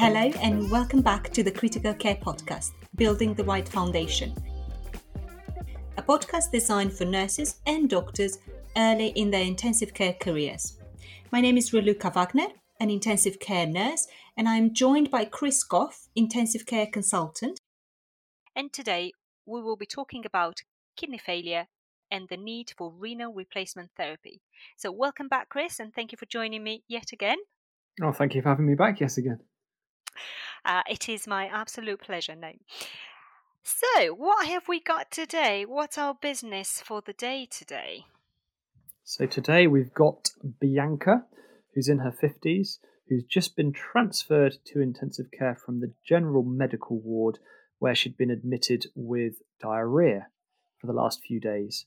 Hello, and welcome back to the Critical Care Podcast Building the Right Foundation. A podcast designed for nurses and doctors early in their intensive care careers. My name is Raluca Wagner, an intensive care nurse, and I'm joined by Chris Goff, intensive care consultant. And today we will be talking about kidney failure and the need for renal replacement therapy. So, welcome back, Chris, and thank you for joining me yet again. Oh, thank you for having me back. Yes, again. Uh, it is my absolute pleasure. No. So, what have we got today? What's our business for the day today? So, today we've got Bianca, who's in her 50s, who's just been transferred to intensive care from the general medical ward where she'd been admitted with diarrhea for the last few days.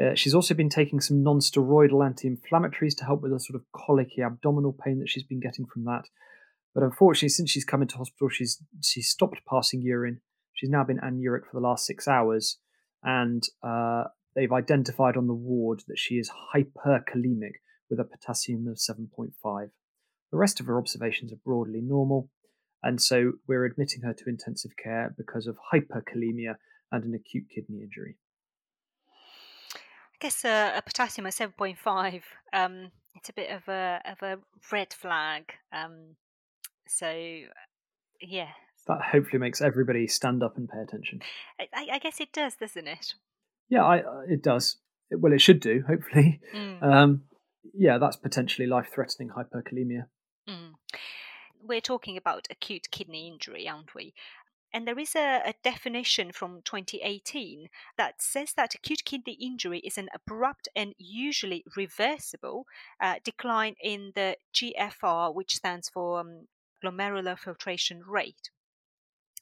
Uh, she's also been taking some non steroidal anti inflammatories to help with the sort of colicky abdominal pain that she's been getting from that. But unfortunately, since she's come into hospital, she's she's stopped passing urine. She's now been anuric for the last six hours, and uh, they've identified on the ward that she is hyperkalemic with a potassium of 7.5. The rest of her observations are broadly normal, and so we're admitting her to intensive care because of hyperkalemia and an acute kidney injury. I guess a potassium of 7.5, um, it's a bit of a, of a red flag. Um, so, yeah. That hopefully makes everybody stand up and pay attention. I, I guess it does, doesn't it? Yeah, I, uh, it does. It, well, it should do, hopefully. Mm. Um, yeah, that's potentially life threatening hyperkalemia. Mm. We're talking about acute kidney injury, aren't we? And there is a, a, definition from 2018 that says that acute kidney injury is an abrupt and usually reversible uh, decline in the GFR, which stands for um, glomerular filtration rate.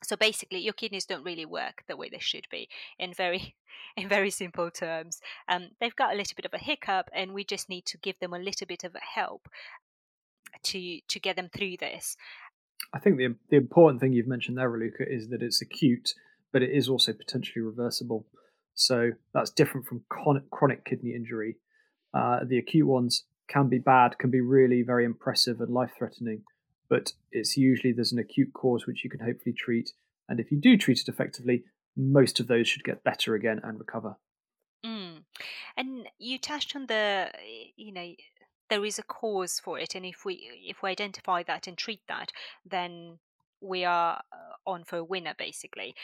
So basically, your kidneys don't really work the way they should be. In very, in very simple terms, um, they've got a little bit of a hiccup, and we just need to give them a little bit of help to to get them through this. I think the the important thing you've mentioned there, Raluca, is that it's acute, but it is also potentially reversible. So that's different from chronic kidney injury. Uh, the acute ones can be bad, can be really very impressive and life threatening but it's usually there's an acute cause which you can hopefully treat. And if you do treat it effectively, most of those should get better again and recover. Mm. And you touched on the, you know, there is a cause for it, and if we if we identify that and treat that, then we are uh, on for a winner, basically.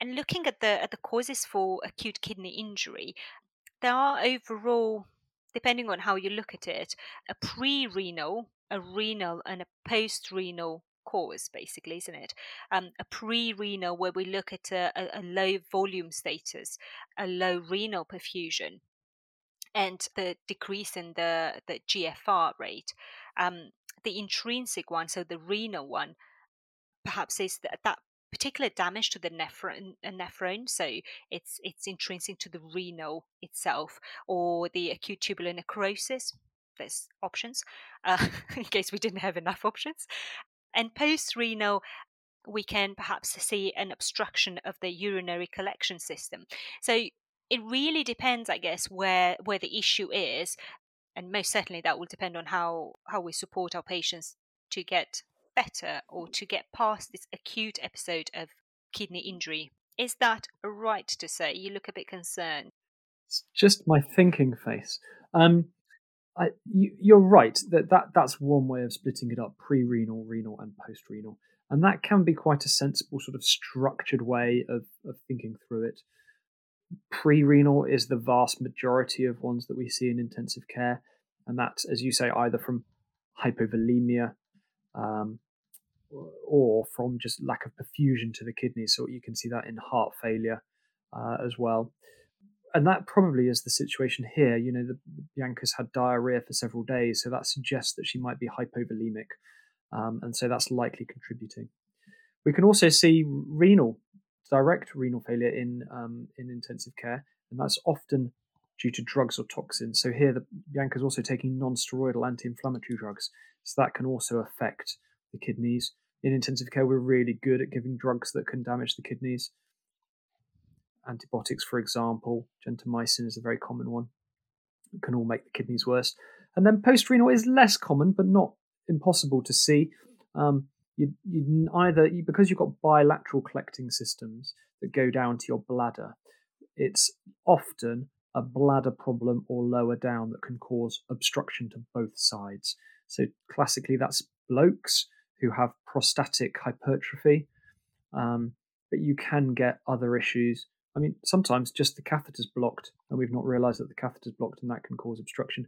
And looking at the at the causes for acute kidney injury, there are overall, depending on how you look at it, a pre-renal a renal and a post renal cause, basically, isn't it? Um, a pre renal, where we look at a, a, a low volume status, a low renal perfusion, and the decrease in the, the GFR rate. Um, the intrinsic one, so the renal one, perhaps is that, that particular damage to the nephron, uh, nephron, so it's it's intrinsic to the renal itself, or the acute tubular necrosis, there's options uh, in case we didn't have enough options. And post renal, we can perhaps see an obstruction of the urinary collection system. So it really depends, I guess, where where the issue is, and most certainly that will depend on how how we support our patients to get better or to get past this acute episode of kidney injury. Is that right to say? You look a bit concerned. It's just my thinking face. Um, I, you, are right that, that that's one way of splitting it up: pre-renal, renal, and post-renal, and that can be quite a sensible sort of structured way of of thinking through it. Pre-renal is the vast majority of ones that we see in intensive care, and that's, as you say, either from hypovolemia um, or from just lack of perfusion to the kidneys. So you can see that in heart failure uh, as well and that probably is the situation here. You know, the, Bianca's had diarrhea for several days, so that suggests that she might be hypovolemic, um, and so that's likely contributing. We can also see renal, direct renal failure in um, in intensive care, and that's often due to drugs or toxins. So here, the, Bianca's also taking non-steroidal anti-inflammatory drugs, so that can also affect the kidneys. In intensive care, we're really good at giving drugs that can damage the kidneys antibiotics, for example. Gentamicin is a very common one. It can all make the kidneys worse. And then post renal is less common, but not impossible to see. Um, you you either because you've got bilateral collecting systems that go down to your bladder, it's often a bladder problem or lower down that can cause obstruction to both sides. So classically, that's blokes who have prostatic hypertrophy, um, but you can get other issues. I mean, sometimes just the catheter's blocked, and we've not realised that the catheter's blocked, and that can cause obstruction.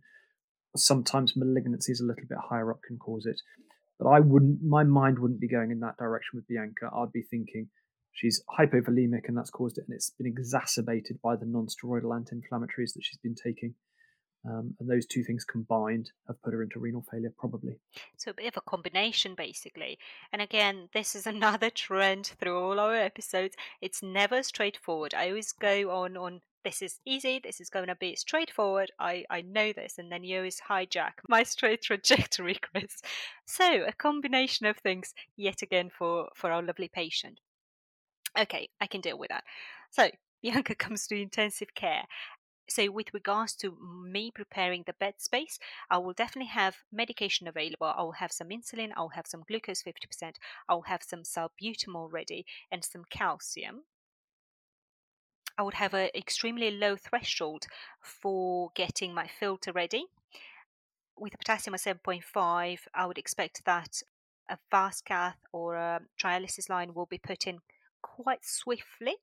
Sometimes malignancies a little bit higher up can cause it, but I wouldn't. My mind wouldn't be going in that direction with Bianca. I'd be thinking she's hypovolemic, and that's caused it, and it's been exacerbated by the non-steroidal anti-inflammatories that she's been taking. Um, and those two things combined have put her into renal failure, probably. So a bit of a combination, basically. And again, this is another trend through all our episodes. It's never straightforward. I always go on on this is easy. This is going to be straightforward. I I know this, and then you always hijack my straight trajectory, Chris. So a combination of things yet again for for our lovely patient. Okay, I can deal with that. So Bianca comes to intensive care so with regards to me preparing the bed space i will definitely have medication available. I will have some insulin i'll have some glucose 50% i'll have some salbutamol ready and some calcium. I would have an extremely low threshold for getting my filter ready. With a potassium of 7.5 i would expect that a fast VASCATH or a trialysis line will be put in quite swiftly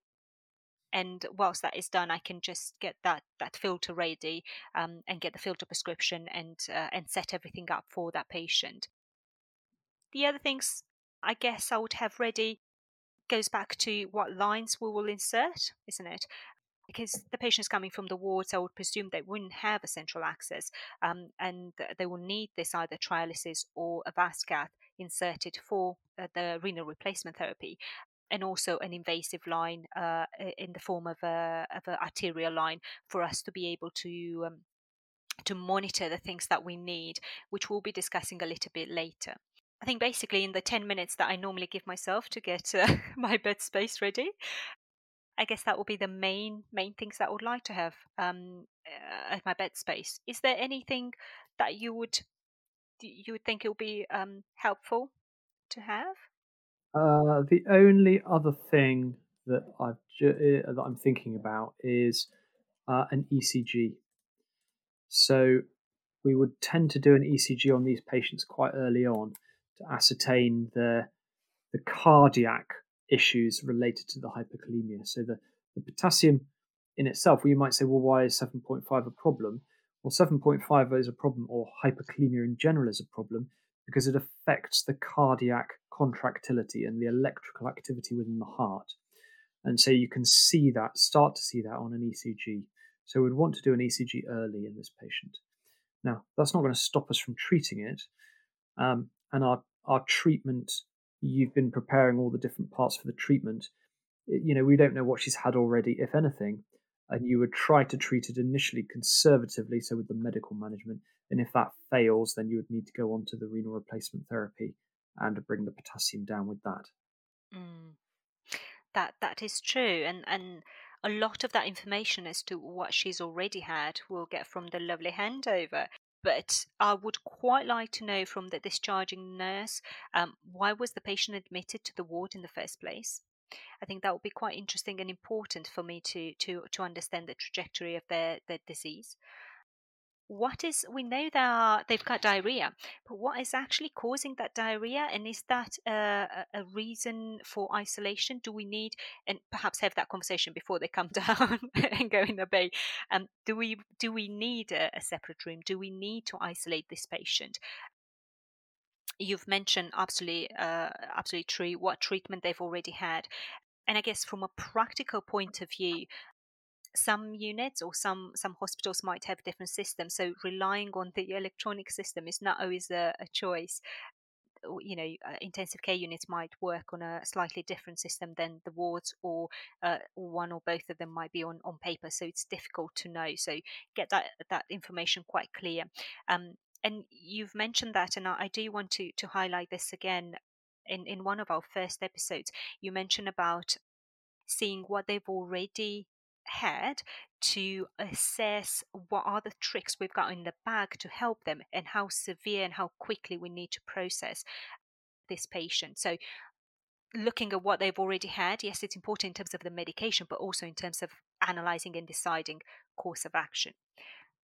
and whilst that is done, I can just get that that filter ready um, and get the filter prescription and uh, and set everything up for that patient. The other things I guess I would have ready goes back to what lines we will insert, isn't it? Because the patient is coming from the wards, I would presume they wouldn't have a central access, um, and they will need this either trialysis or a VASCATH inserted for uh, the renal replacement therapy and also an invasive line uh, in the form of a of an arterial line for us to be able to um, to monitor the things that we need, which we'll be discussing a little bit later. I think basically in the 10 minutes that I normally give myself to get uh, my bed space ready, I guess that will be the main main things that I would like to have um, uh, at my bed space. Is there anything that you would you would think it would be um, helpful to have? Uh, the only other thing that I've ju- uh, that I'm thinking about is uh, an ECG. So we would tend to do an ECG on these patients quite early on to ascertain the the cardiac issues related to the hyperkalemia. So the, the potassium in itself, you might say, well, why is 7.5 a problem? Well, 7.5 is a problem, or hyperkalemia in general is a problem, because it affects the cardiac contractility and the electrical activity within the heart. And so you can see that, start to see that on an ECG. So we'd want to do an ECG early in this patient. Now, that's not going to stop us from treating it. Um, and our, our treatment, you've been preparing all the different parts for the treatment. You know, we don't know what she's had already, if anything. And you would try to treat it initially conservatively, so with the medical management. And if that fails, then you would need to go on to the renal replacement therapy and bring the potassium down with that. Mm. That that is true, and and a lot of that information as to what she's already had we'll get from the lovely handover. But I would quite like to know from the discharging nurse um, why was the patient admitted to the ward in the first place. I think that would be quite interesting and important for me to to to understand the trajectory of their their disease what is we know they are, they've got diarrhea but what is actually causing that diarrhea and is that a, a reason for isolation? Do we need and perhaps have that conversation before they come down and go in the bay. Um, do we do we need a, a separate room? Do we need to isolate this patient? You've mentioned absolutely uh, absolutely true what treatment they've already had. And i guess from a practical point of view some units or some some hospitals might have different systems so relying on the electronic system is not always a, a choice. You know uh, intensive care units might work on a slightly different system than the wards or uh, one or both of them might be on on paper. So it's difficult to know. So get that that information quite clear. Um, and you've mentioned that and I, I do want to to highlight this again in in one of our first episodes. You mentioned about seeing what they've already had to assess what are the tricks we've got in the bag to help them and how severe and how quickly we need to process this patient. So looking at what they've already had, yes, it's important in terms of the medication, but also in terms of analyzing and deciding course of action.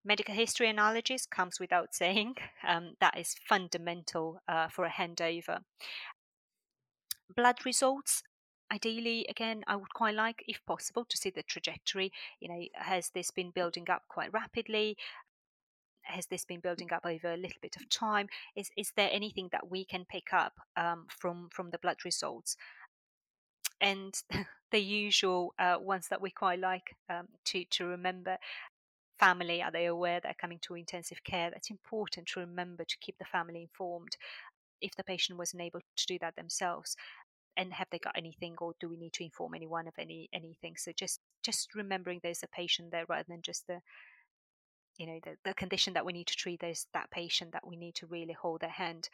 Medical history analysis comes without saying. Um, that is fundamental uh, for a handover. Blood results. Ideally, again, I would quite like, if possible, to see the trajectory. You know, has this been building up quite rapidly? has this been building up over a little bit of time? Is is there anything that we can pick up um, from from the blood results? And the usual uh, ones that we quite like um, to to remember. Family, are they aware they're coming to intensive care? That's important to remember to keep the family informed. If the patient wasn't able to do that themselves, and have they got anything or do we need to inform anyone of any anything so just just remembering there's a patient there rather than just the you know the, the condition that we need to treat is that patient that we need to really hold their hand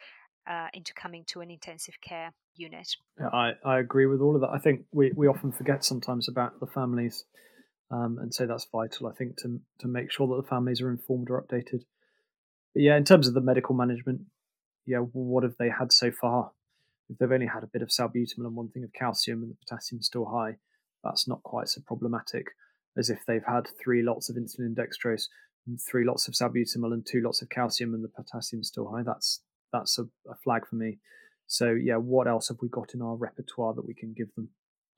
uh, into coming to an intensive care unit. Yeah, I, I agree with all of that. I think we, we often forget sometimes about the families um, and so that's vital, I think, to, to make sure that the families are informed or updated. But yeah, in terms of the medical management, yeah, what have they had so far? If they've only had a bit of salbutamol and one thing of calcium and the potassium's still high, that's not quite so problematic as if they've had three lots of insulin dextrose three lots of salbutamol and two lots of calcium and the potassium's still high, that's that's a, a, flag for me. So yeah, what else have we got in our repertoire that we can give them?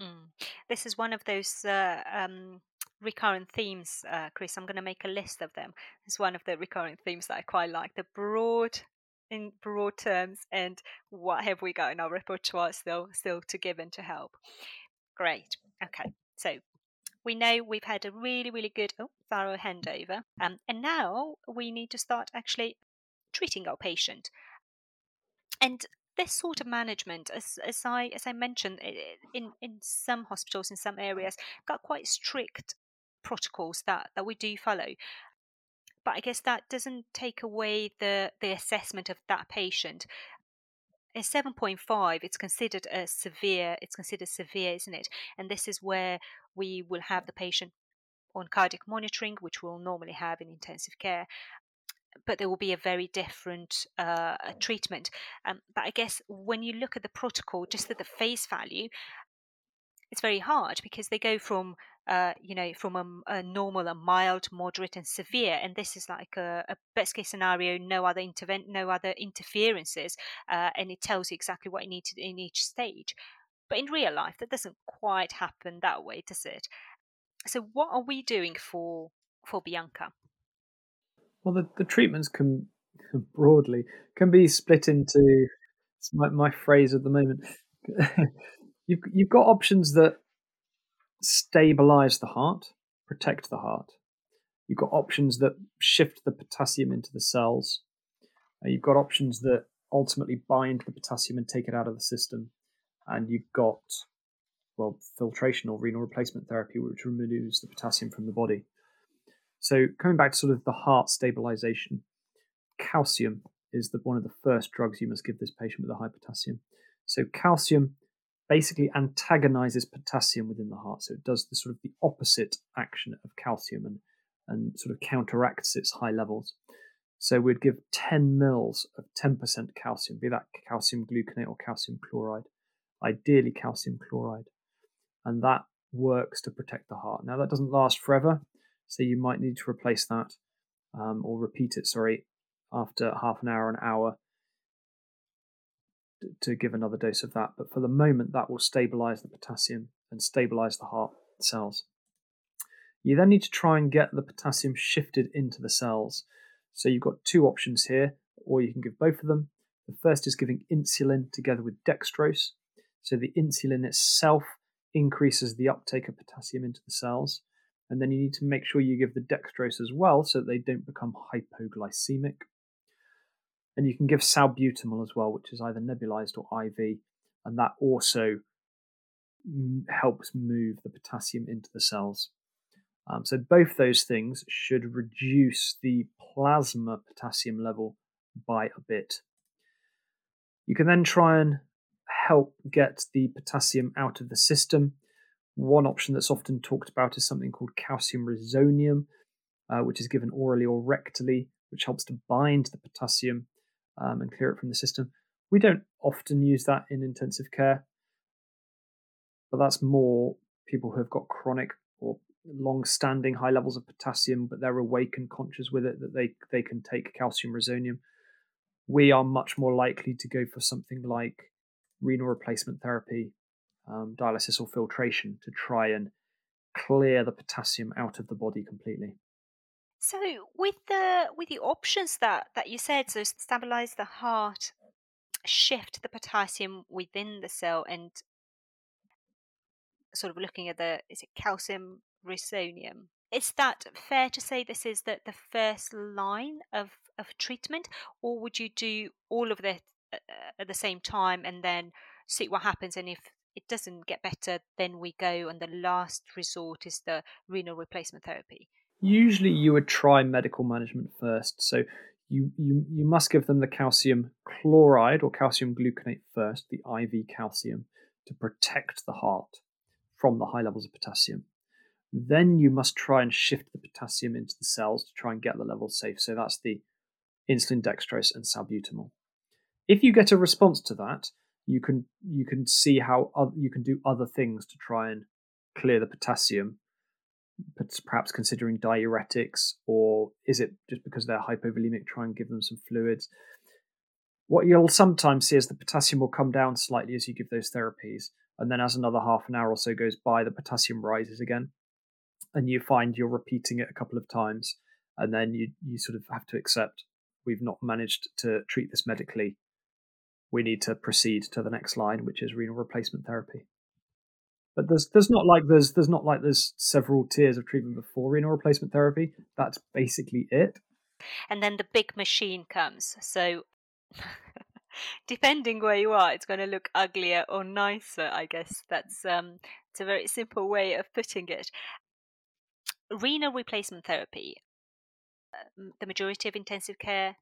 Mm. This is one of those uh, um, recurrent themes, uh, Chris. I'm going to make a list of them. It's one of the recurrent themes that I quite like. The broad, in broad terms, and what have we got in our repertoire still still to give and to help? Great. Okay. So we know we've had a really, really good, oh, thorough handover. Um, and now we need to start actually treating our patient. And this sort of management, as, as I as I mentioned, in in some hospitals in some areas, got quite strict protocols that that we do follow. But I guess that doesn't take away the the assessment of that patient. In 7.5, it's considered a severe. It's considered severe, isn't it? And this is where we will have the patient on cardiac monitoring, which we'll normally have in intensive care. But there will be a very different uh, treatment. Um, but I guess when you look at the protocol, just at the face value, it's very hard because they go from uh, you know from a, a, normal, a mild, moderate, and severe, and this is like a, a best case scenario. No other intervent, no other interferences, uh, and it tells you exactly what you need to in each stage. But in real life, that doesn't quite happen that way, does it? So, what are we doing for for Bianca? Well, the, the treatments can broadly can be split into. My, my phrase at the moment. you've you've got options that stabilize the heart, protect the heart. You've got options that shift the potassium into the cells. Uh, you've got options that ultimately bind the potassium and take it out of the system and you've got well filtration or renal replacement therapy, which removes the potassium from the body. So coming back to sort of the heart stabilization, calcium is the, one of the first drugs you must give this patient with a high potassium. So calcium basically antagonizes potassium within the heart. So it does the sort of the opposite action of calcium and, and sort of counteracts its high levels. So we'd give 10 mils of 10% calcium, be that calcium gluconate or calcium chloride ideally calcium chloride. And that works to protect the heart. Now, that doesn't last forever, so you might need to replace that um, or repeat it, sorry, after half an hour, an hour to give another dose of that. But for the moment, that will stabilize the potassium and stabilize the heart cells. You then need to try and get the potassium shifted into the cells. So you've got two options here, or you can give both of them. The first is giving insulin together with dextrose. So the insulin itself increases the uptake of potassium into the cells. And then you need to make sure you give the dextrose as well so that they don't become hypoglycemic. And you can give salbutamol as well, which is either nebulized or IV. And that also helps move the potassium into the cells. Um, so both those things should reduce the plasma potassium level by a bit. You can then try and help get the potassium out of the system. One option that's often talked about is something called calcium resonium, uh, which is given orally or rectally, which helps to bind the potassium um, and clear it from the system. We don't often use that in intensive care, but that's more people who have got chronic or long-standing high levels of potassium, but they're awake and conscious with it that they they can take calcium resonium. We are much more likely to go for something like renal replacement therapy, um, dialysis or filtration to try and clear the potassium out of the body completely. So with the with the options that that you said, so stabilize the heart, shift the potassium within the cell, and sort of looking at the is it calcium resonium? Is that fair to say this is the, the first line of, of treatment, or would you do all of this uh, at the same time and then see what happens? And if it doesn't get better, then we go, and the last resort is the renal replacement therapy. Usually, you would try medical management first. So you, you, you must give them the calcium chloride or calcium gluconate first, the IV calcium, to protect the heart from the high levels of potassium. Then you must try and shift the potassium into the cells to try and get the levels safe. So that's the insulin dextrose and salbutamol. If you get a response to that, you can you can see how you can do other things to try and clear the potassium perhaps considering diuretics or is it just because they're hypovolemic try and give them some fluids what you'll sometimes see is the potassium will come down slightly as you give those therapies and then as another half an hour or so goes by the potassium rises again and you find you're repeating it a couple of times and then you you sort of have to accept we've not managed to treat this medically we need to proceed to the next line, which is renal replacement therapy. But there's there's not like there's there's not like there's several tiers of treatment before renal replacement therapy. That's basically it. And then the big machine comes. So depending where you are, it's going to look uglier or nicer. I guess that's um, it's a very simple way of putting it. Renal replacement therapy. Uh, the majority of intensive care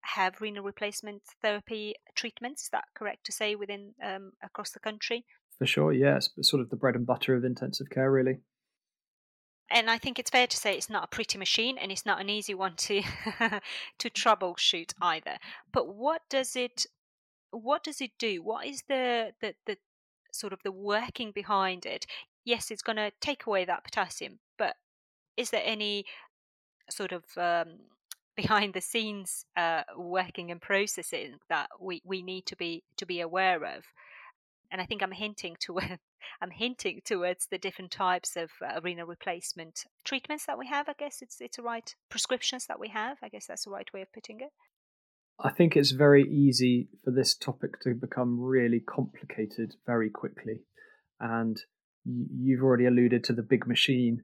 have renal replacement therapy treatments. Is that correct to say within um, across the country? For sure, yes. But sort of the bread and butter of intensive care, really. And I think it's fair to say it's not a pretty machine, and it's not an easy one to to troubleshoot either. But what does it what does it do? What is the the, the sort of the working behind it? Yes, it's going to take away that potassium, but is there any sort of um, behind the scenes uh, working and processing that we, we need to be to be aware of and I think I'm hinting to I'm hinting towards the different types of uh, renal replacement treatments that we have. I guess it's it's a right prescriptions that we have. I guess that's the right way of putting it. I think it's very easy for this topic to become really complicated very quickly, and you've already alluded to the big machine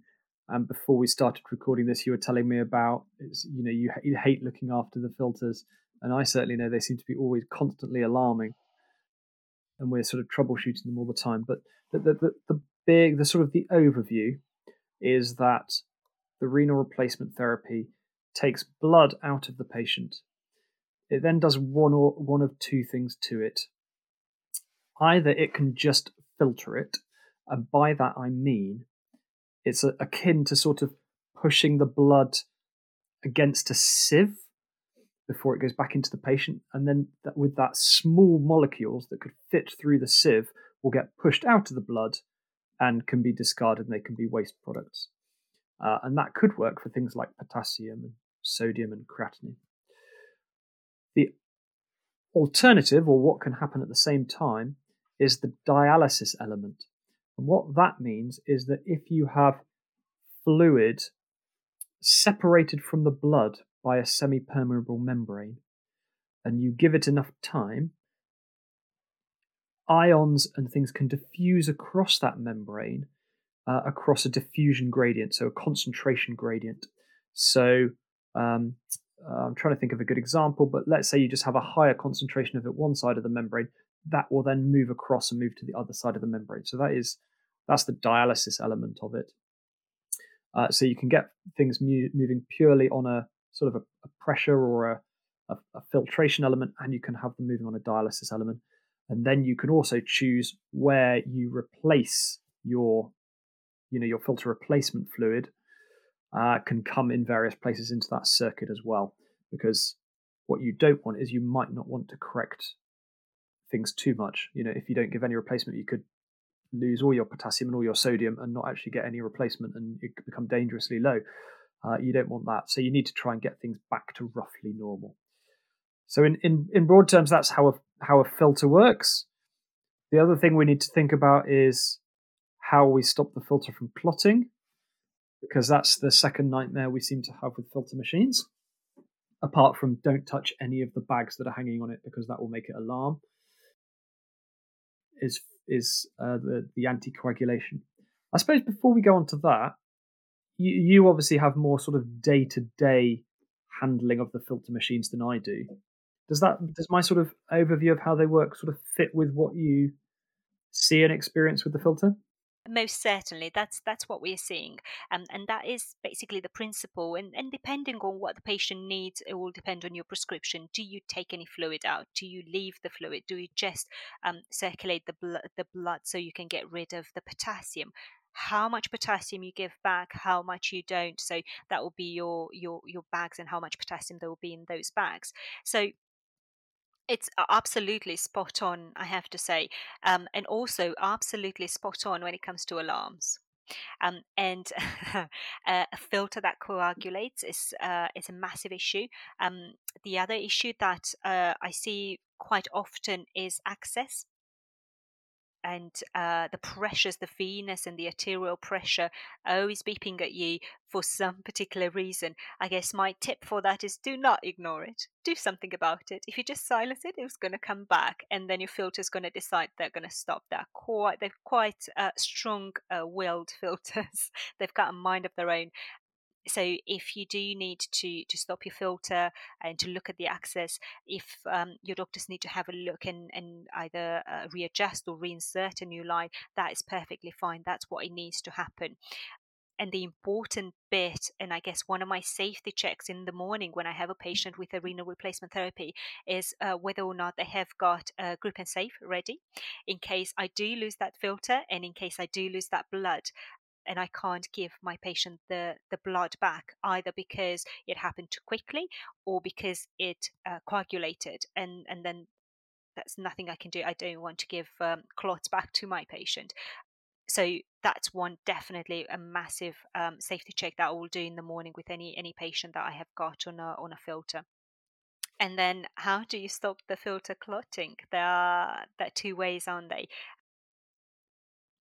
and before we started recording this, you were telling me about you know you, you hate looking after the filters, and I certainly know they seem to be always constantly alarming, and we're sort of troubleshooting them all the time. But the the, the, the big the sort of the overview is that the renal replacement therapy takes blood out of the patient. It then does one or one of two things to it. Either it can just filter it, and by that I mean it's akin to sort of pushing the blood against a sieve before it goes back into the patient, and then that, with that, small molecules that could fit through the sieve will get pushed out of the blood and can be discarded, and they can be waste products. Uh, and that could work for things like potassium and sodium and creatinine. The alternative, or what can happen at the same time, is the dialysis element. And what that means is that if you have fluid separated from the blood by a semi permeable membrane and you give it enough time, ions and things can diffuse across that membrane uh, across a diffusion gradient, so a concentration gradient. So um, uh, I'm trying to think of a good example, but let's say you just have a higher concentration of it one side of the membrane, that will then move across and move to the other side of the membrane. So that is that's the dialysis element of it. Uh, so you can get things mu- moving purely on a sort of a, a pressure or a, a, a, filtration element, and you can have them moving on a dialysis element. And then you can also choose where you replace your, you know, your filter replacement fluid uh, can come in various places into that circuit as well, because What you don't want is you might not want to correct things too much. You know, if you don't give any replacement, you could lose all your potassium and all your sodium and not actually get any replacement, and it could become dangerously low. Uh, you don't want that, so you need to try and get things back to roughly normal. So, in in, in broad terms, that's how a how a filter works. The other thing we need to think about is how we stop the filter from clotting, because that's the second nightmare we seem to have with filter machines. Apart from don't touch any of the bags that are hanging on it because that will make it alarm. Is is uh, the the anticoagulation? I suppose before we go on to that, you, you obviously have more sort of day to day handling of the filter machines than I do. Does that does my sort of overview of how they work sort of fit with what you see and experience with the filter? most certainly. That's that's what we're seeing. Um, and that is basically the principle and, and depending on what the patient needs it will depend on your prescription. Do you take any fluid out? Do you leave the fluid? Do you just um, circulate the, blood, the blood so you can get rid of the potassium how much potassium you give back how much you don't so that will be your your your bags and how much potassium there will be in those bags so it's absolutely spot on, I have to say, um, and also absolutely spot on when it comes to alarms. Um, and a filter that coagulates is uh, is a massive issue. Um, the other issue that uh, I see quite often is access and uh, the pressures, the venous and the arterial pressure always beeping at you for some particular reason. I guess my tip for that is do not ignore it. Do something about it. If you just silence it, it's going to come back, and then your filter is going to decide they're going to stop. They're quite, they're quite uh, strong-willed uh, filters. They've got a mind of their own, so if you do need to to stop your filter and to look at the access if um, your doctors need to have a look and, and either uh, readjust or reinsert a new line that is perfectly fine. That's what it needs to happen. And the important bit, and I guess one of my safety checks in the morning when I have a patient with a renal replacement therapy, is uh, whether or not they have got a grip and safe ready. In case I do lose that filter and in case I do lose that blood and I can't give my patient the, the blood back either because it happened too quickly or because it uh, coagulated and, and then that's nothing I can do. I don't want to give um, clots back to my patient. So that's one definitely a massive um, safety check that I will do in the morning with any any patient that I have got on a on a filter. And then how do you stop the filter clotting? There are there are two ways, aren't they?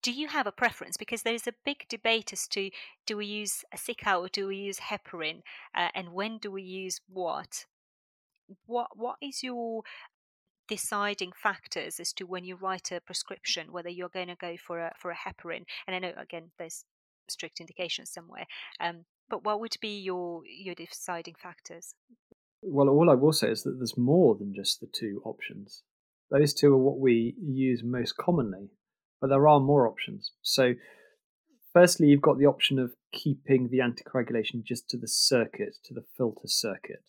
Do you have a preference? Because there's a big debate as to do we use a Cica or do we use heparin, uh, and when do we use what? What what is your deciding factors as to when you write a prescription whether you're going to go for a for a heparin? And I know again there's strict indications somewhere, um, but what would be your your deciding factors? Well, all I will say is that there's more than just the two options. Those two are what we use most commonly but there are more options. So, firstly, you've got the option of keeping the anticoagulation just to the circuit, to the filter circuit.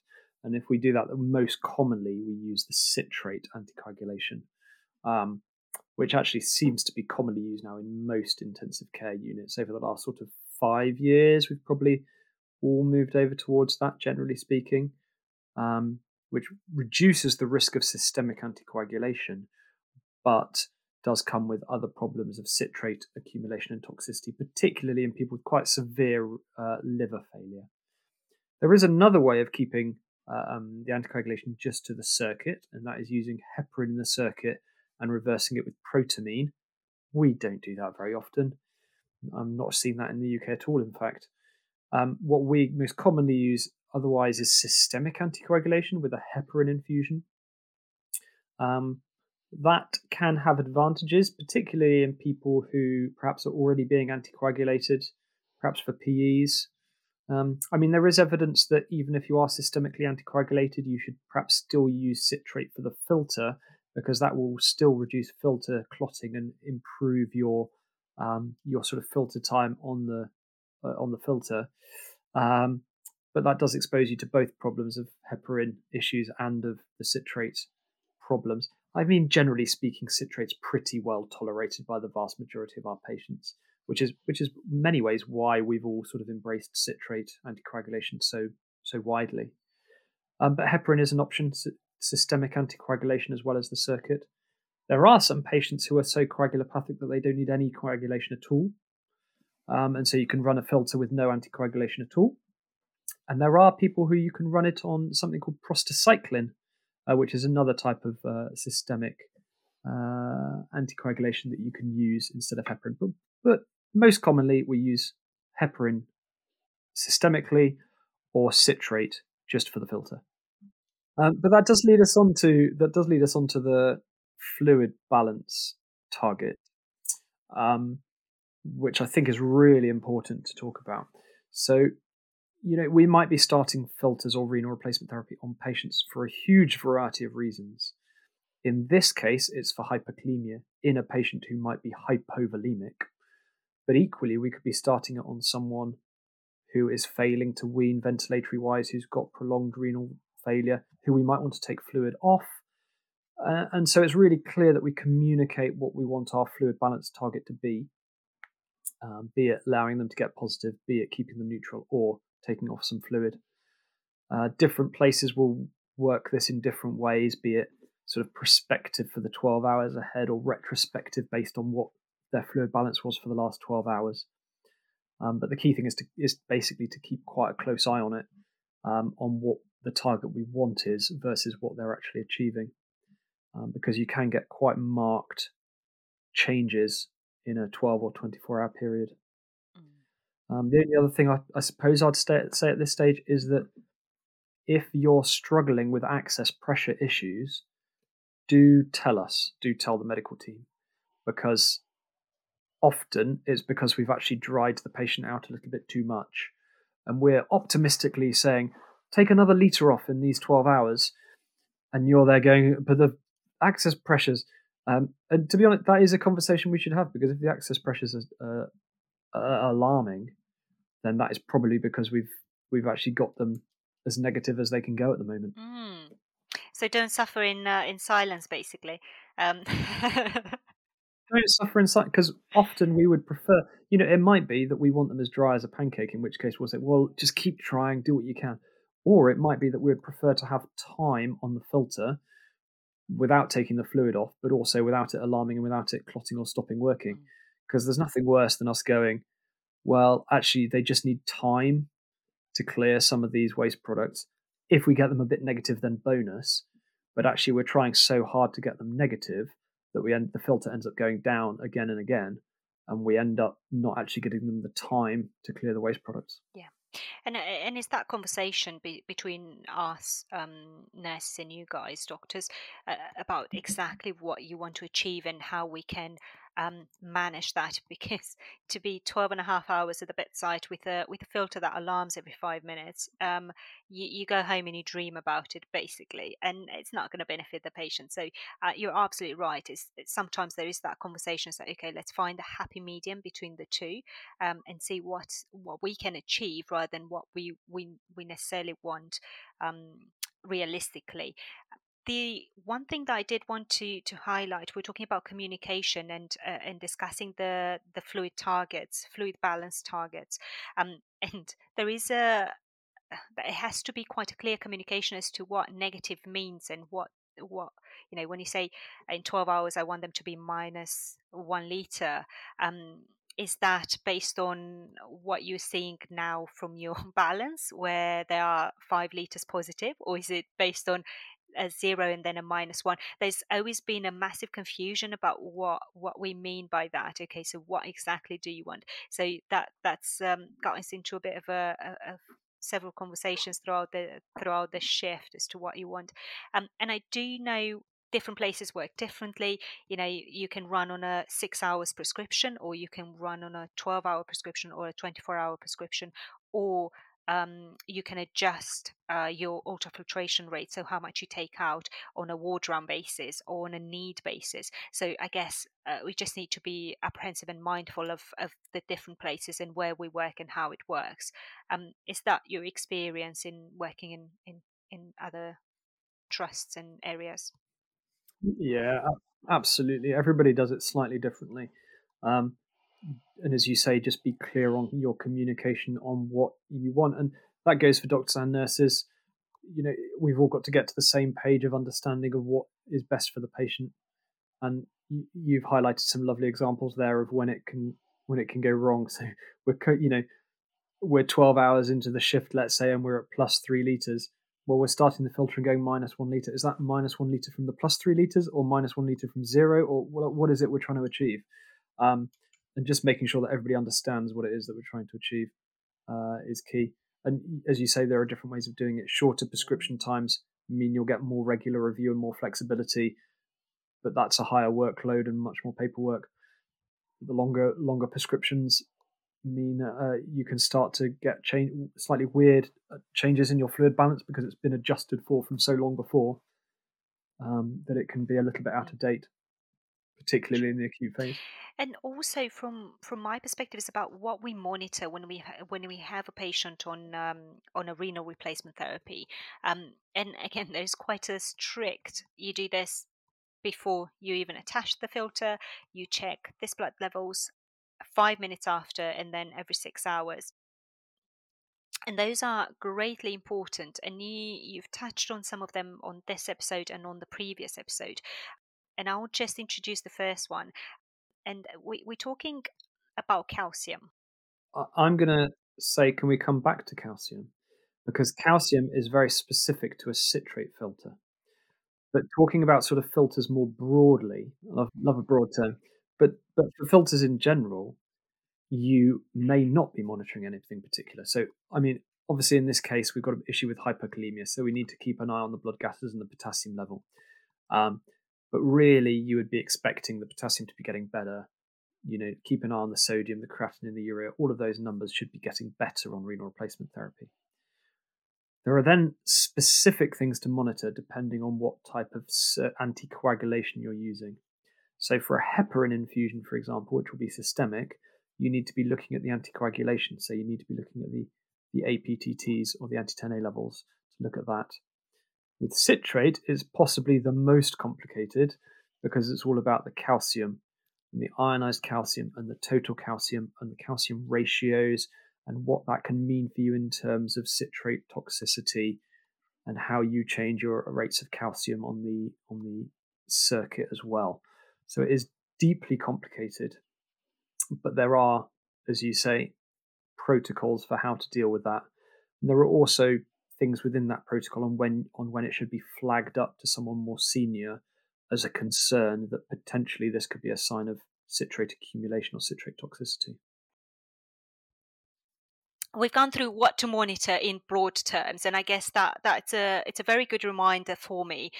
And if we do that, most commonly we use the citrate anticoagulation, um, which actually seems to be commonly used now in most intensive care units. Over the last sort of five years, we've probably all moved over towards that, generally speaking, um, which reduces the risk of systemic anticoagulation, but does come with other problems of citrate accumulation and toxicity, particularly in people with quite severe uh, liver failure. There is another way of keeping uh, um, the anticoagulation just to the circuit, and that is using heparin in the circuit and reversing it with protamine. We don't do that very often. I'm not seeing that in the UK at all, in fact. Um, what we most commonly use otherwise is systemic anticoagulation with a heparin infusion. Um, that can have advantages, particularly in people who perhaps are already being anticoagulated, perhaps for PEs. Um, I mean, there is evidence that even if you are systemically anticoagulated, you should perhaps still use citrate for the filter because that will still reduce filter clotting and improve your um, your sort of filter time on the uh, on the filter. Um, but that does expose you to both problems of heparin issues and of the citrate problems. I mean, generally speaking, citrate's pretty well tolerated by the vast majority of our patients, which is which is many ways why we've all sort of embraced citrate anticoagulation so so widely. Um, but heparin is an option, systemic anticoagulation as well as the circuit. There are some patients who are so coagulopathic that they don't need any coagulation at all. Um, and so you can run a filter with no anticoagulation at all. And there are people who you can run it on something called prostacyclin, uh, which is another type of uh, systemic uh, anticoagulation that you can use instead of heparin. But, but most commonly, we use heparin systemically or citrate just for the filter. Um, but that does lead us on to that does lead us on to the fluid balance target, um, which I think is really important to talk about. So, you know, we might be starting filters or renal replacement therapy on patients for a huge variety of reasons. In this case, it's for hyperkalemia in a patient who might be hypovolemic. But equally, we could be starting it on someone who is failing to wean ventilatory wise, who's got prolonged renal failure, who we might want to take fluid off. Uh, and so it's really clear that we communicate what we want our fluid balance target to be, um, be it allowing them to get positive, be it keeping them neutral, or taking off some fluid. Uh, different places will work this in different ways, be it sort of prospective for the 12 hours ahead or retrospective based on what their fluid balance was for the last 12 hours. Um, but the key thing is to is basically to keep quite a close eye on it, um, on what the target we want is versus what they're actually achieving, um, because you can get quite marked changes in a 12 or 24 hour period. Um, the only other thing I, I suppose I'd stay, say at this stage is that if you're struggling with access pressure issues, do tell us, do tell the medical team, because often it's because we've actually dried the patient out a little bit too much. And we're optimistically saying, take another litre off in these 12 hours. And you're there going, but the access pressures, um, and to be honest, that is a conversation we should have because if the access pressures are, uh, are alarming, then that is probably because we've we've actually got them as negative as they can go at the moment. Mm. So don't suffer in uh, in silence, basically. Um. don't suffer in silence because often we would prefer. You know, it might be that we want them as dry as a pancake, in which case we'll say, "Well, just keep trying, do what you can." Or it might be that we would prefer to have time on the filter without taking the fluid off, but also without it alarming and without it clotting or stopping working. Because mm. there's nothing worse than us going, well, actually, they just need time to clear some of these waste products. If we get them a bit negative, then bonus. But actually, we're trying so hard to get them negative that we end the filter ends up going down again and again, and we end up not actually getting them the time to clear the waste products. Yeah. And uh, and is that conversation be, between us um, nurses and you guys, doctors, uh, about mm-hmm. exactly what you want to achieve and how we can um, manage that because to be 12 and a half hours at the bedside with a with a filter that alarms every five minutes um, you, you go home and you dream about it basically and it's not going to benefit the patient. So uh, you're absolutely right it's, it's, sometimes there is that conversation so okay let's find a happy medium between the two um, and see what what we can achieve rather than what we we, we necessarily want um, realistically the one thing that I did want to to highlight, we're talking about communication and uh, and discussing the the fluid targets, fluid balance targets, um, and there is a it has to be quite a clear communication as to what negative means and what what you know when you say in 12 hours I want them to be minus one liter um is that based on what you're seeing now from your balance where there are five liters positive or is it based on a zero and then a minus one. There's always been a massive confusion about what what we mean by that. Okay so what exactly do you want? So that that's um, got us into a bit of a, a, a several conversations throughout the throughout the shift as to what you want. Um, and i do know different places work differently. You know you, can run on a six hours prescription or you can run on a 12 hour prescription or a 24 hour prescription or um, you can adjust uh, your ultrafiltration rate, so how much you take out on a ward round basis or on a need basis. So I guess uh, we just need to be apprehensive and mindful of, of the different places and where we work and how it works. Um, is that your experience in working in, in, in other trusts and areas? Yeah, absolutely. Everybody does it slightly differently. Um, and as you say, just be clear on your communication on what you want. And that goes for doctors and nurses. you know we've all got to get to the same page of understanding of what is best for the patient. And you've highlighted some lovely examples there of when it can when it can go wrong. So we're you know we're 12 hours into the shift let's say and we're at plus 3 liters. Well we're starting the filter and going minus 1 liter. Is that minus 1 liter from the plus 3 liters or minus 1 liter from zero? Or what is it we're trying to achieve? Um, and just making sure that everybody understands what it is that we're trying to achieve uh, is key and as you say, there are different ways of doing it. Shorter prescription times mean you'll get more regular review and more flexibility, but that's a higher workload and much more paperwork. The longer longer prescriptions mean uh, you can start to get change, slightly weird uh, changes in your fluid balance because it's been adjusted for from so long before um, that it can be a little bit out of date, particularly in the acute phase? And also from from my perspective it's about what we monitor when we ha- when we have a patient on um, on a renal replacement therapy. Um, and again there's quite a strict you do this before you even attach the filter you check this blood levels five minutes after and then every six hours. And those are greatly important and you, you've touched on some of them on this episode and on the previous episode and I'll just introduce the first one and we, we're talking about calcium. I'm going to say, can we come back to calcium? Because calcium is very specific to a citrate filter. But talking about sort of filters more broadly, I love, love a broad term, but, but for filters in general, you may not be monitoring anything particular. So, I mean, obviously in this case, we've got an issue with hyperkalemia, so we need to keep an eye on the blood gases and the potassium level. Um, but really you would be expecting the potassium to be getting better. You know, keep an eye on the sodium, the creatinine, the urea. All of those numbers should be getting better on renal replacement therapy. There are then specific things to monitor depending on what type of uh, anticoagulation you're using. So, for a heparin infusion, for example, which will be systemic, you need to be looking at the anticoagulation. So, you need to be looking at the, the APTTs or the anti 10A levels to look at that. With citrate, it's possibly the most complicated because it's all about the calcium and the ionized calcium and the total calcium and the calcium ratios and what that can mean for you in terms of citrate toxicity and how you change your rates of calcium on the on the circuit as well. So it is deeply complicated, but there are, as you say, protocols for how to deal with that. And there are also things within that protocol on when on when it should be flagged up to someone more senior as a concern that potentially this could be a sign of citrate accumulation or citrate toxicity. We've gone through what to monitor in broad terms, and I guess that that's a it's a very good reminder for me,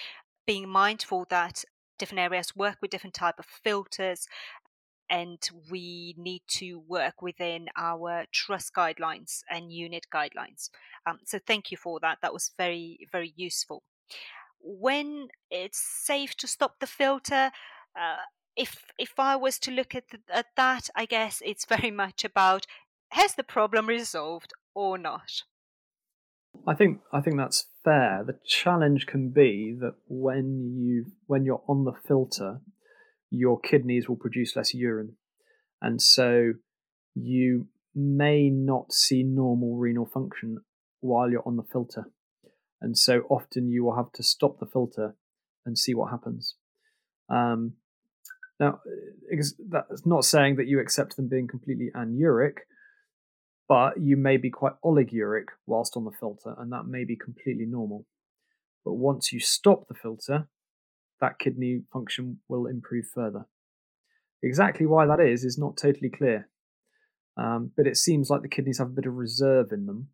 being mindful that different areas work with different type of filters and we need to work within our trust guidelines and unit guidelines. Um, so thank you for that. That was very, very useful. When it's safe to stop the filter, uh, if if I was to look at, the, at that, I guess it's very much about has the problem resolved or not. I think I think that's fair. The challenge can be that when you when you're on the filter, your kidneys will produce less urine. And so you may not see normal renal function while you're on the filter. And so often you will have to stop the filter and see what happens. Um, now, that's not saying that you accept them being completely anuric, but you may be quite oliguric whilst on the filter, and that may be completely normal. But once you stop the filter, that kidney function will improve further. Exactly why that is is not totally clear, um, but it seems like the kidneys have a bit of reserve in them.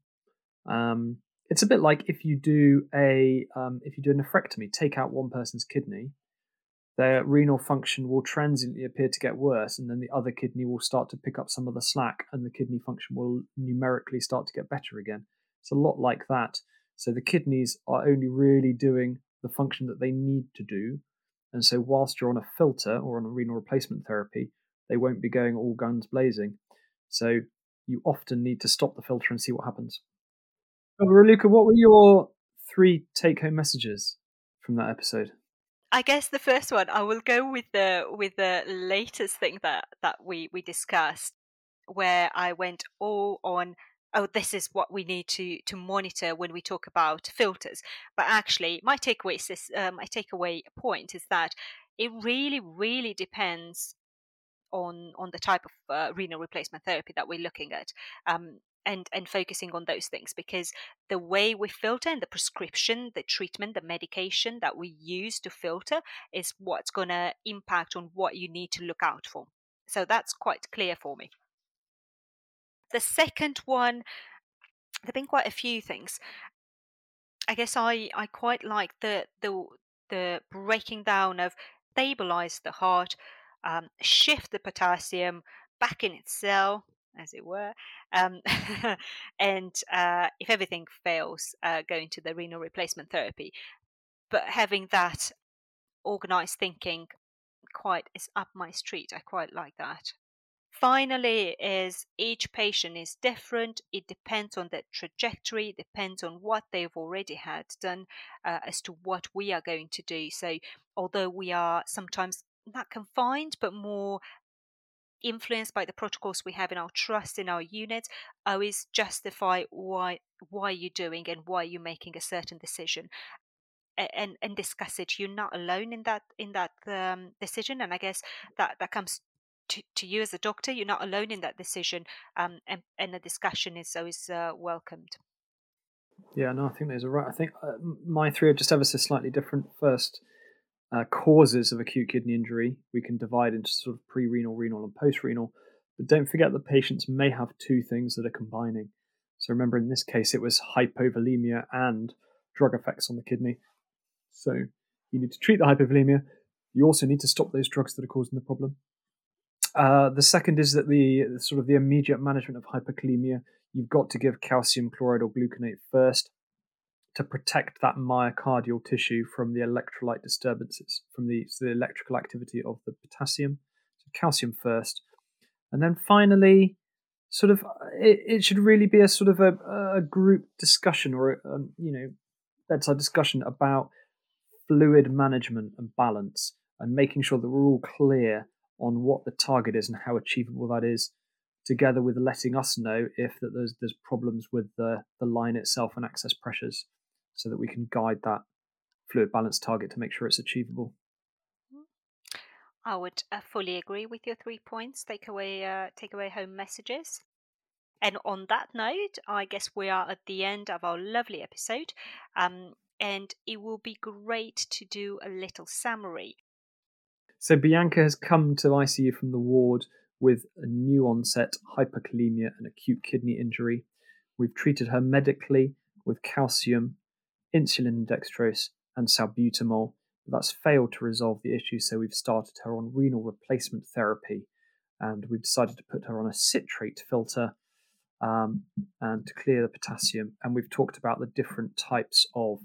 Um, it's a bit like if you do a um, if you do a nephrectomy, take out one person's kidney, their renal function will transiently appear to get worse, and then the other kidney will start to pick up some of the slack, and the kidney function will numerically start to get better again. It's a lot like that. So the kidneys are only really doing the function that they need to do. And so, whilst you're on a filter or on a renal replacement therapy, they won't be going all guns blazing. So, you often need to stop the filter and see what happens. Raluca, what were your three take home messages from that episode? I guess the first one I will go with the with the latest thing that that we we discussed where I went all on oh this is what we need to to monitor when we talk about filters. But actually my takeaway is uh, my takeaway point is that it really really depends on on the type of uh, renal replacement therapy that we're looking at um, and and focusing on those things because the way we filter and the prescription the treatment the medication that we use to filter is what's going to impact on what you need to look out for. So that's quite clear for me the second one there've been quite a few things i guess i i quite like the the the breaking down of stabilize the heart um, shift the potassium back in its cell, as it were, um, and uh, if everything fails, uh, go into the renal replacement therapy. But having that organized thinking quite is up my street. I quite like that. Finally, is each patient is different. It depends on their trajectory, depends on what they've already had done uh, as to what we are going to do. So, although we are sometimes not confined, but more influenced by the protocols we have in our trust in our unit always justify why why you're doing and why you're making a certain decision and and discuss it you're not alone in that in that um, decision and i guess that that comes to, to you as a doctor you're not alone in that decision um, and, and the discussion is always uh, welcomed yeah no i think there's a right i think uh, my three are just ever so slightly different first uh, causes of acute kidney injury, we can divide into sort of pre renal, and post renal. But don't forget that patients may have two things that are combining. So remember, in this case, it was hypovolemia and drug effects on the kidney. So you need to treat the hypovolemia. You also need to stop those drugs that are causing the problem. Uh, the second is that the sort of the immediate management of hyperkalemia, you've got to give calcium chloride or gluconate first to protect that myocardial tissue from the electrolyte disturbances, from the, the electrical activity of the potassium. So calcium first. And then finally, sort of, it, it should really be a sort of a, a group discussion or, a, um, you know, bedside discussion about fluid management and balance and making sure that we're all clear on what the target is and how achievable that is together with letting us know if that there's there's problems with the the line itself and access pressures so that we can guide that fluid balance target to make sure it's achievable. I would uh, fully agree with your three points. Take away, uh, take away home messages. And on that note, I guess we are at the end of our lovely episode. Um, and it will be great to do a little summary. So Bianca has come to ICU from the ward with a new onset hyperkalemia and acute kidney injury. We've treated her medically with calcium insulin dextrose, and salbutamol, but that's failed to resolve the issue, so we've started her on renal replacement therapy, and we've decided to put her on a citrate filter um, and to clear the potassium. And we've talked about the different types of,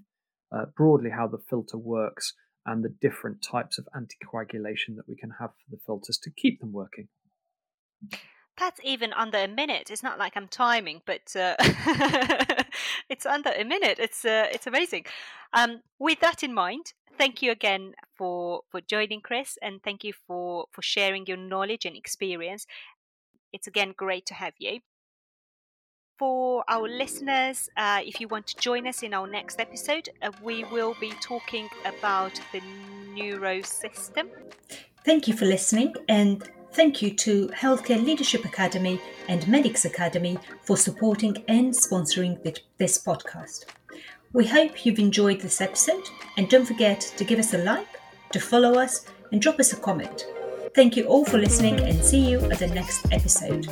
uh, broadly, how the filter works and the different types of anticoagulation that we can have for the filters to keep them working that's even under a minute. It's not like I'm timing, but uh, it's under a minute. It's uh, it's amazing. Um, with that in mind, thank you again for for joining, Chris, and thank you for for sharing your knowledge and experience. It's again great to have you. For our listeners, uh, if you want to join us in our next episode, uh, we will be talking about the neuro system. Thank you for listening and Thank you to Healthcare Leadership Academy and Medics Academy for supporting and sponsoring this podcast. We hope you've enjoyed this episode and don't forget to give us a like, to follow us, and drop us a comment. Thank you all for listening and see you at the next episode.